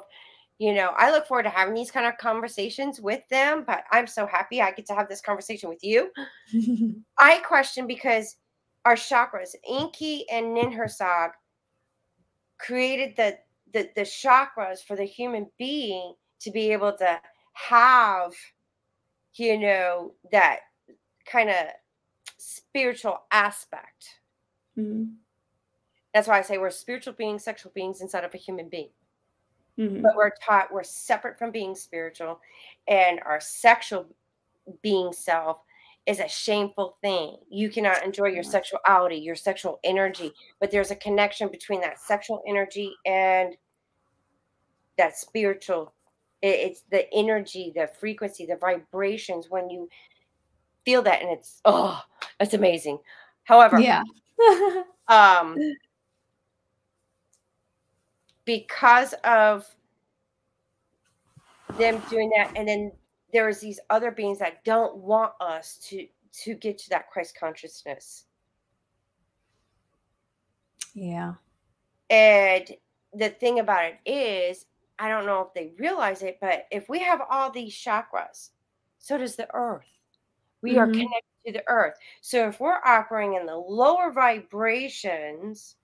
you know, I look forward to having these kind of conversations with them, but I'm so happy I get to have this conversation with you. I question because our chakras. Enki and Ninhursag created the, the the chakras for the human being to be able to have, you know, that kind of spiritual aspect. Mm-hmm. That's why I say we're spiritual beings, sexual beings inside of a human being. Mm-hmm. But we're taught we're separate from being spiritual, and our sexual being self is a shameful thing. You cannot enjoy your sexuality, your sexual energy, but there's a connection between that sexual energy and that spiritual. It's the energy, the frequency, the vibrations when you feel that, and it's oh, that's amazing. However, yeah, um, because of them doing that, and then there's these other beings that don't want us to to get to that Christ consciousness. Yeah. And the thing about it is, I don't know if they realize it, but if we have all these chakras, so does the earth. We mm-hmm. are connected to the earth. So if we're operating in the lower vibrations,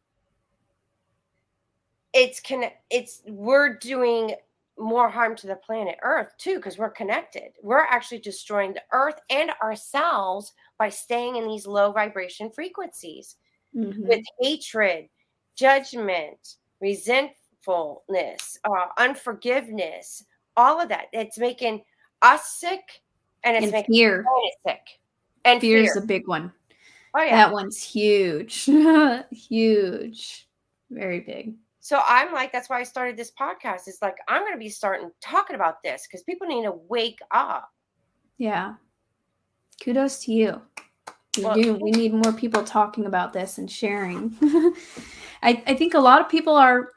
it's connect it's we're doing more harm to the planet earth too because we're connected. We're actually destroying the earth and ourselves by staying in these low vibration frequencies mm-hmm. with hatred judgment resentfulness uh, unforgiveness all of that. It's making us sick and it's and making fear. sick and fear is a big one. Oh yeah. That one's huge. Huge. Very big so I'm like, that's why I started this podcast. It's like I'm going to be starting talking about this because people need to wake up. Yeah. Kudos to you. We well, do. We need more people talking about this and sharing. I, I think a lot of people are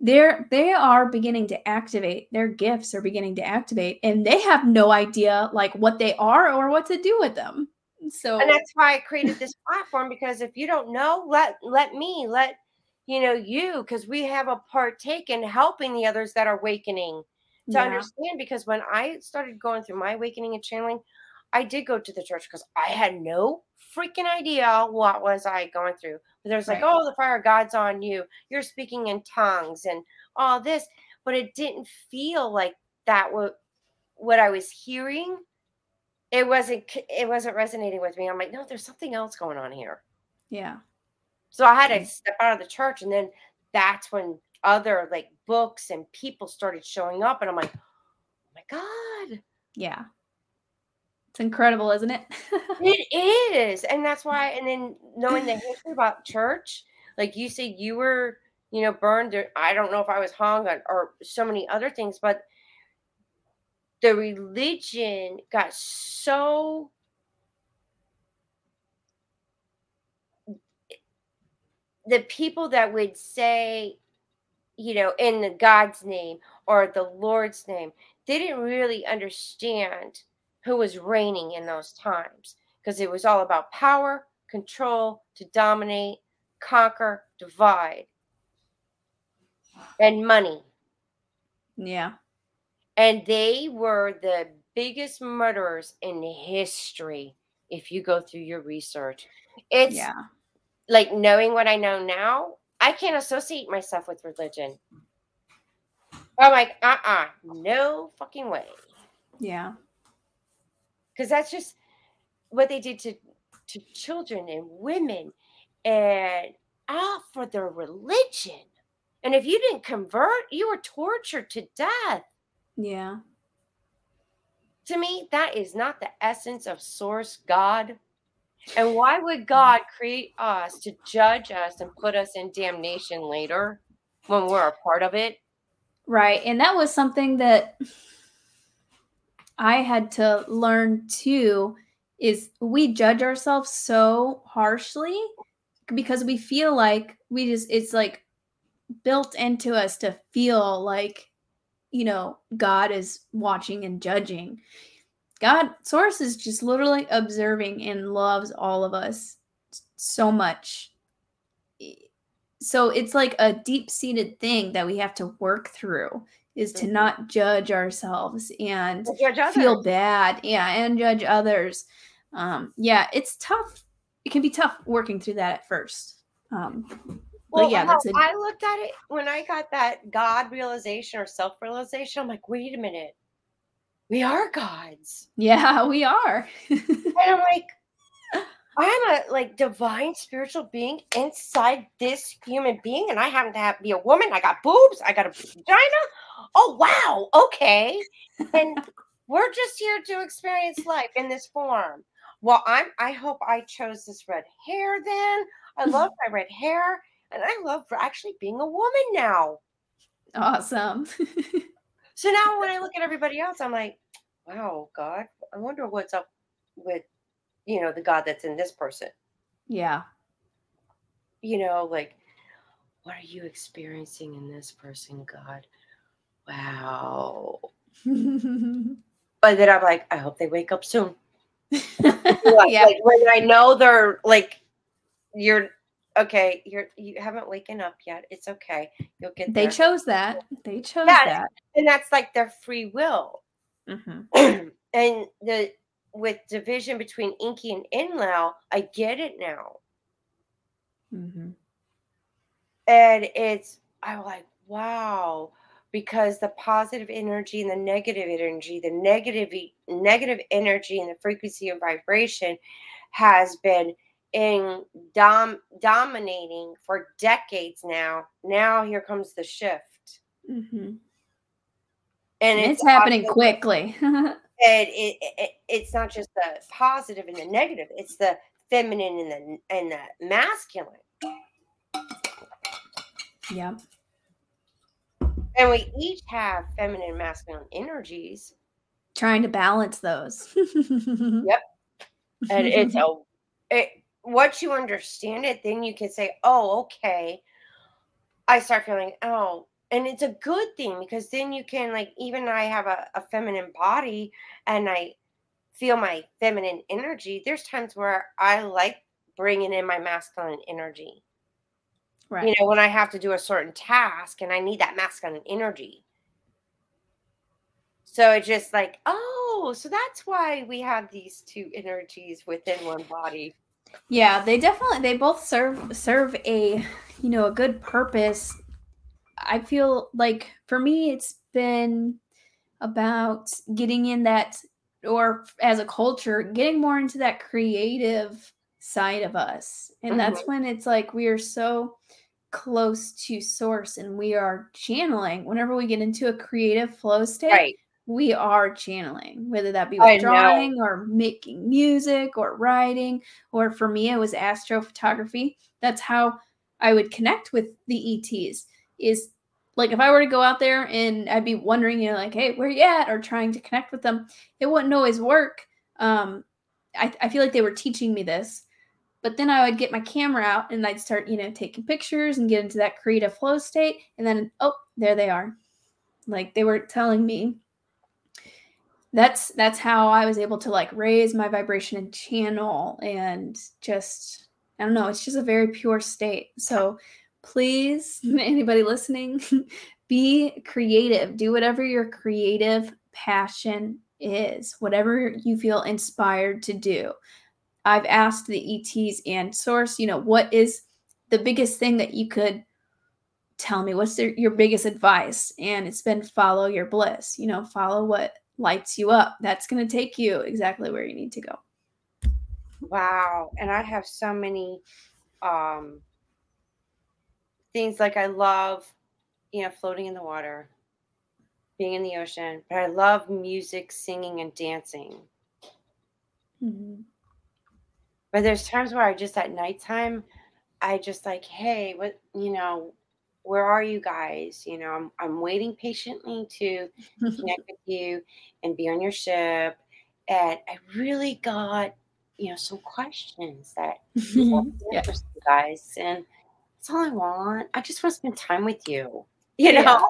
they're they are beginning to activate their gifts are beginning to activate and they have no idea like what they are or what to do with them so and that's why i created this platform because if you don't know let let me let you know you because we have a partake in helping the others that are awakening to yeah. understand because when i started going through my awakening and channeling i did go to the church because i had no freaking idea what was i going through. But there's like right. oh the fire of god's on you. You're speaking in tongues and all this. But it didn't feel like that what what i was hearing it wasn't it wasn't resonating with me. I'm like no there's something else going on here. Yeah so I had to mm. step out of the church, and then that's when other like books and people started showing up, and I'm like, oh my god, yeah, it's incredible, isn't it? it is, and that's why. And then knowing the history about church, like you said, you were you know burned. I don't know if I was hung or, or so many other things, but the religion got so the people that would say, you know, in the God's name or the Lord's name, they didn't really understand who was reigning in those times because it was all about power, control, to dominate, conquer, divide, and money. Yeah. And they were the biggest murderers in history if you go through your research. It's yeah like knowing what I know now, I can't associate myself with religion. I'm like, uh uh-uh, uh no fucking way. Yeah. Because that's just what they did to, to children and women and all for their religion. And if you didn't convert, you were tortured to death. Yeah. To me, that is not the essence of source God. And why would God create us to judge us and put us in damnation later when we're a part of it? Right. And that was something that I had to learn too is we judge ourselves so harshly because we feel like we just it's like built into us to feel like you know God is watching and judging. God, Source is just literally observing and loves all of us so much. So it's like a deep seated thing that we have to work through is to mm-hmm. not judge ourselves and judge feel bad. Yeah, and judge others. Um, yeah, it's tough. It can be tough working through that at first. Um, well, yeah, that's a- I looked at it when I got that God realization or self realization. I'm like, wait a minute we are gods. Yeah, we are. and I'm like, I'm a like divine spiritual being inside this human being, and I happen to have be a woman. I got boobs. I got a vagina. Oh wow, okay. And we're just here to experience life in this form. Well, I'm. I hope I chose this red hair. Then I love my red hair, and I love actually being a woman now. Awesome. So now when I look at everybody else, I'm like, wow, God, I wonder what's up with, you know, the God that's in this person. Yeah. You know, like, what are you experiencing in this person, God? Wow. but then I'm like, I hope they wake up soon. yeah. Like when I know they're like, you're okay. You're you haven't waken up yet. It's okay. You'll get. They there. chose that. They chose Yeah. that. and that's like their free will. Mhm. and the with division between Enki and Enlil, I get it now. Mhm. And it's I'm like, wow, because the positive energy and the negative energy, the negative negative energy and the frequency and vibration has been in dom dominating for decades now. Now here comes the shift. Mhm. And And it's happening also- quickly. and it, it it's not just the positive and the negative it's the feminine and the and the masculine yeah. and we each have feminine and masculine energies Trying to balance those. Yep. and it's a it, once you understand it then you can say oh okay. I start feeling oh and it's a good thing because then you can like even i have a, a feminine body and i feel my feminine energy there's times where i like bringing in my masculine energy. Right. you know when i have to do a certain task and i need that masculine energy. So it's just like oh so that's why we have these two energies within one body Yeah, they definitely they both serve serve a you know a good purpose. I feel like for me it's been about getting in that or as a culture getting more into that creative side of us. And that's mm-hmm. when it's like we are so close to source and we are channeling whenever we get into a creative flow state right we are channeling, whether that be with drawing or making music or writing, or for me, it was astrophotography. That's how I would connect with the ETs. Is like if I were to go out there and I'd be wondering, you know, like, hey, where you at? Or trying to connect with them, it wouldn't always work. Um, I, I feel like they were teaching me this. But then I would get my camera out and I'd start, you know, taking pictures and get into that creative flow state. And then, oh, there they are. Like they were telling me that's that's how I was able to like raise my vibration and channel and just I don't know, it's just a very pure state. So please, anybody listening, be creative. Do whatever your creative passion is, whatever you feel inspired to do. I've asked the ETs and source, you know, what is the biggest thing that you could tell me? What's their, your biggest advice? And it's been follow your bliss, you know, follow what lights you up. That's going to take you exactly where you need to go. Wow. And I have so many um things like I love, you know, floating in the water, being in the ocean, but I love music, singing and dancing. Mm-hmm. But there's times where I just at nighttime, I just like, hey, what you know, where are you guys? You know, I'm I'm waiting patiently to connect with you and be on your ship. And I really got, you know, some questions that yeah. you guys. And that's all I want. I just want to spend time with you. You know?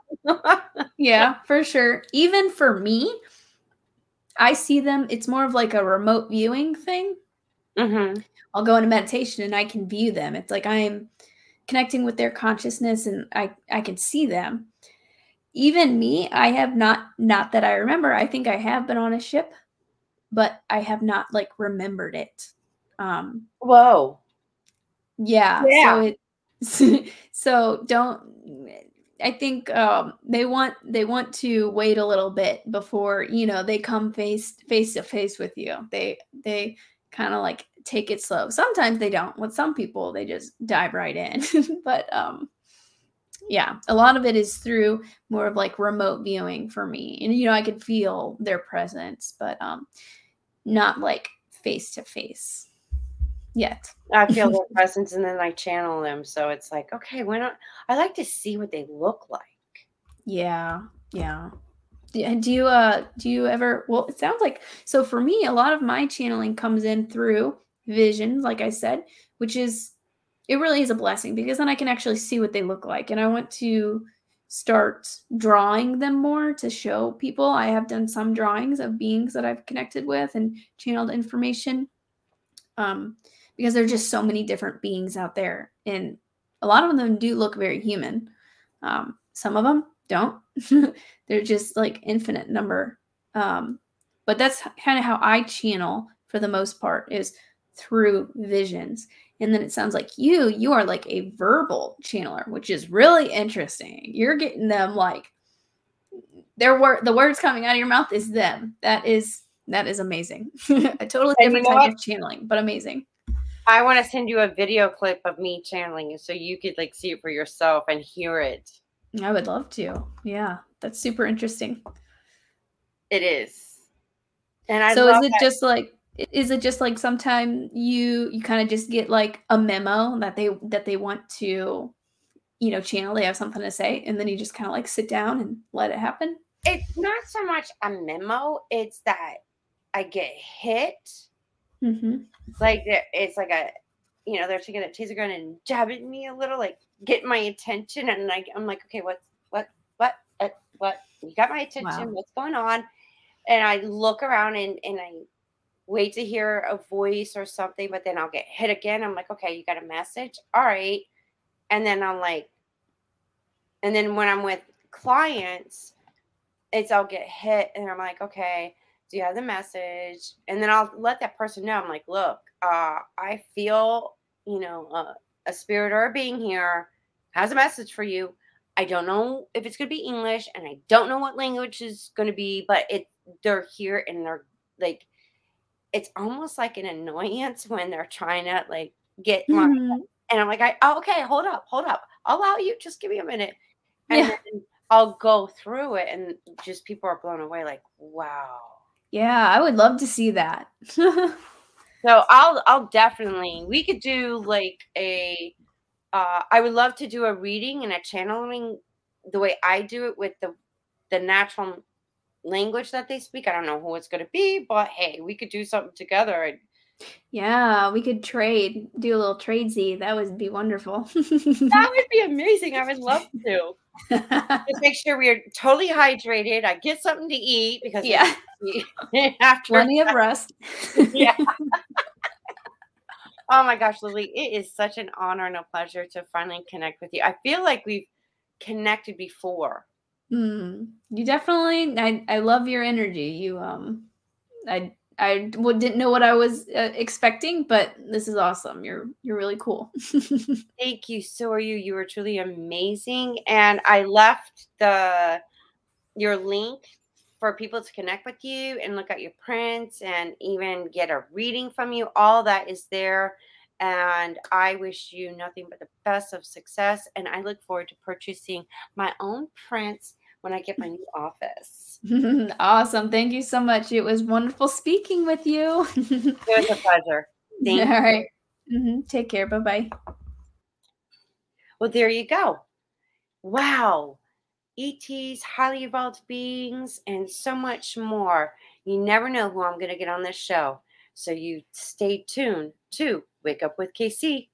yeah, for sure. Even for me, I see them, it's more of like a remote viewing thing. Mhm. I'll go into meditation and I can view them. It's like I'm connecting with their consciousness and I I can see them. Even me, I have not not that I remember. I think I have been on a ship, but I have not like remembered it. Um Whoa. yeah, Yeah. so it so don't I think um they want they want to wait a little bit before, you know, they come face face to face with you. They they kind of like take it slow. Sometimes they don't. With some people, they just dive right in. but um yeah, a lot of it is through more of like remote viewing for me. And you know, I could feel their presence, but um not like face to face yet. I feel their presence and then I channel them. So it's like, okay, why not? I like to see what they look like. Yeah, yeah. Do, and do you uh do you ever well it sounds like so for me a lot of my channeling comes in through visions like I said which is it really is a blessing because then I can actually see what they look like and I want to start drawing them more to show people. I have done some drawings of beings that I've connected with and channeled information. Um, because there's just so many different beings out there, and a lot of them do look very human. Um, some of them don't. They're just like infinite number. Um, but that's kind of how I channel for the most part is through visions. And then it sounds like you, you are like a verbal channeler, which is really interesting. You're getting them like their word, the words coming out of your mouth is them. That is that is amazing. a totally different type what? of channeling, but amazing. I want to send you a video clip of me channeling so you could like see it for yourself and hear it. I would love to. Yeah, that's super interesting. It is. And I So is it that. just like is it just like sometime you you kind of just get like a memo that they that they want to you know channel they have something to say and then you just kind of like sit down and let it happen it's not so much a memo it's that i get hit mm-hmm. like it's like a you know they're taking a taser gun and jabbing me a little like get my attention and like i'm like okay what what what uh, what you got my attention wow. what's going on and i look around and and i wait to hear a voice or something, but then I'll get hit again. I'm like, okay, you got a message? All right. And then I'm like, and then when I'm with clients, it's I'll get hit and I'm like, okay, do you have the message? And then I'll let that person know. I'm like, look, uh, I feel, you know, a spirit or a being here has a message for you. I don't know if it's going to be English and I don't know what language is going to be, but it they're here and they're like it's almost like an annoyance when they're trying to like get mm-hmm. and I'm like, I oh, okay, hold up, hold up. I'll allow you, just give me a minute. And yeah. I'll go through it and just people are blown away, like, wow. Yeah, I would love to see that. so I'll I'll definitely we could do like a uh I would love to do a reading and a channeling the way I do it with the the natural language that they speak. I don't know who it's going to be, but hey, we could do something together. Yeah, we could trade, do a little trade Z. That would be wonderful. that would be amazing. I would love to. Just make sure we are totally hydrated. I get something to eat because yeah, after plenty of rest. yeah. oh my gosh, Lily, it is such an honor and a pleasure to finally connect with you. I feel like we've connected before Mm, you definitely. I I love your energy. You um, I I didn't know what I was uh, expecting, but this is awesome. You're you're really cool. Thank you. So are you. You were truly amazing. And I left the your link for people to connect with you and look at your prints and even get a reading from you. All that is there. And I wish you nothing but the best of success. And I look forward to purchasing my own prints when I get my new office. awesome. Thank you so much. It was wonderful speaking with you. it was a pleasure. Thank All you. right. Mm-hmm. Take care. Bye bye. Well, there you go. Wow. ETs, highly evolved beings, and so much more. You never know who I'm going to get on this show. So you stay tuned to Wake Up with KC.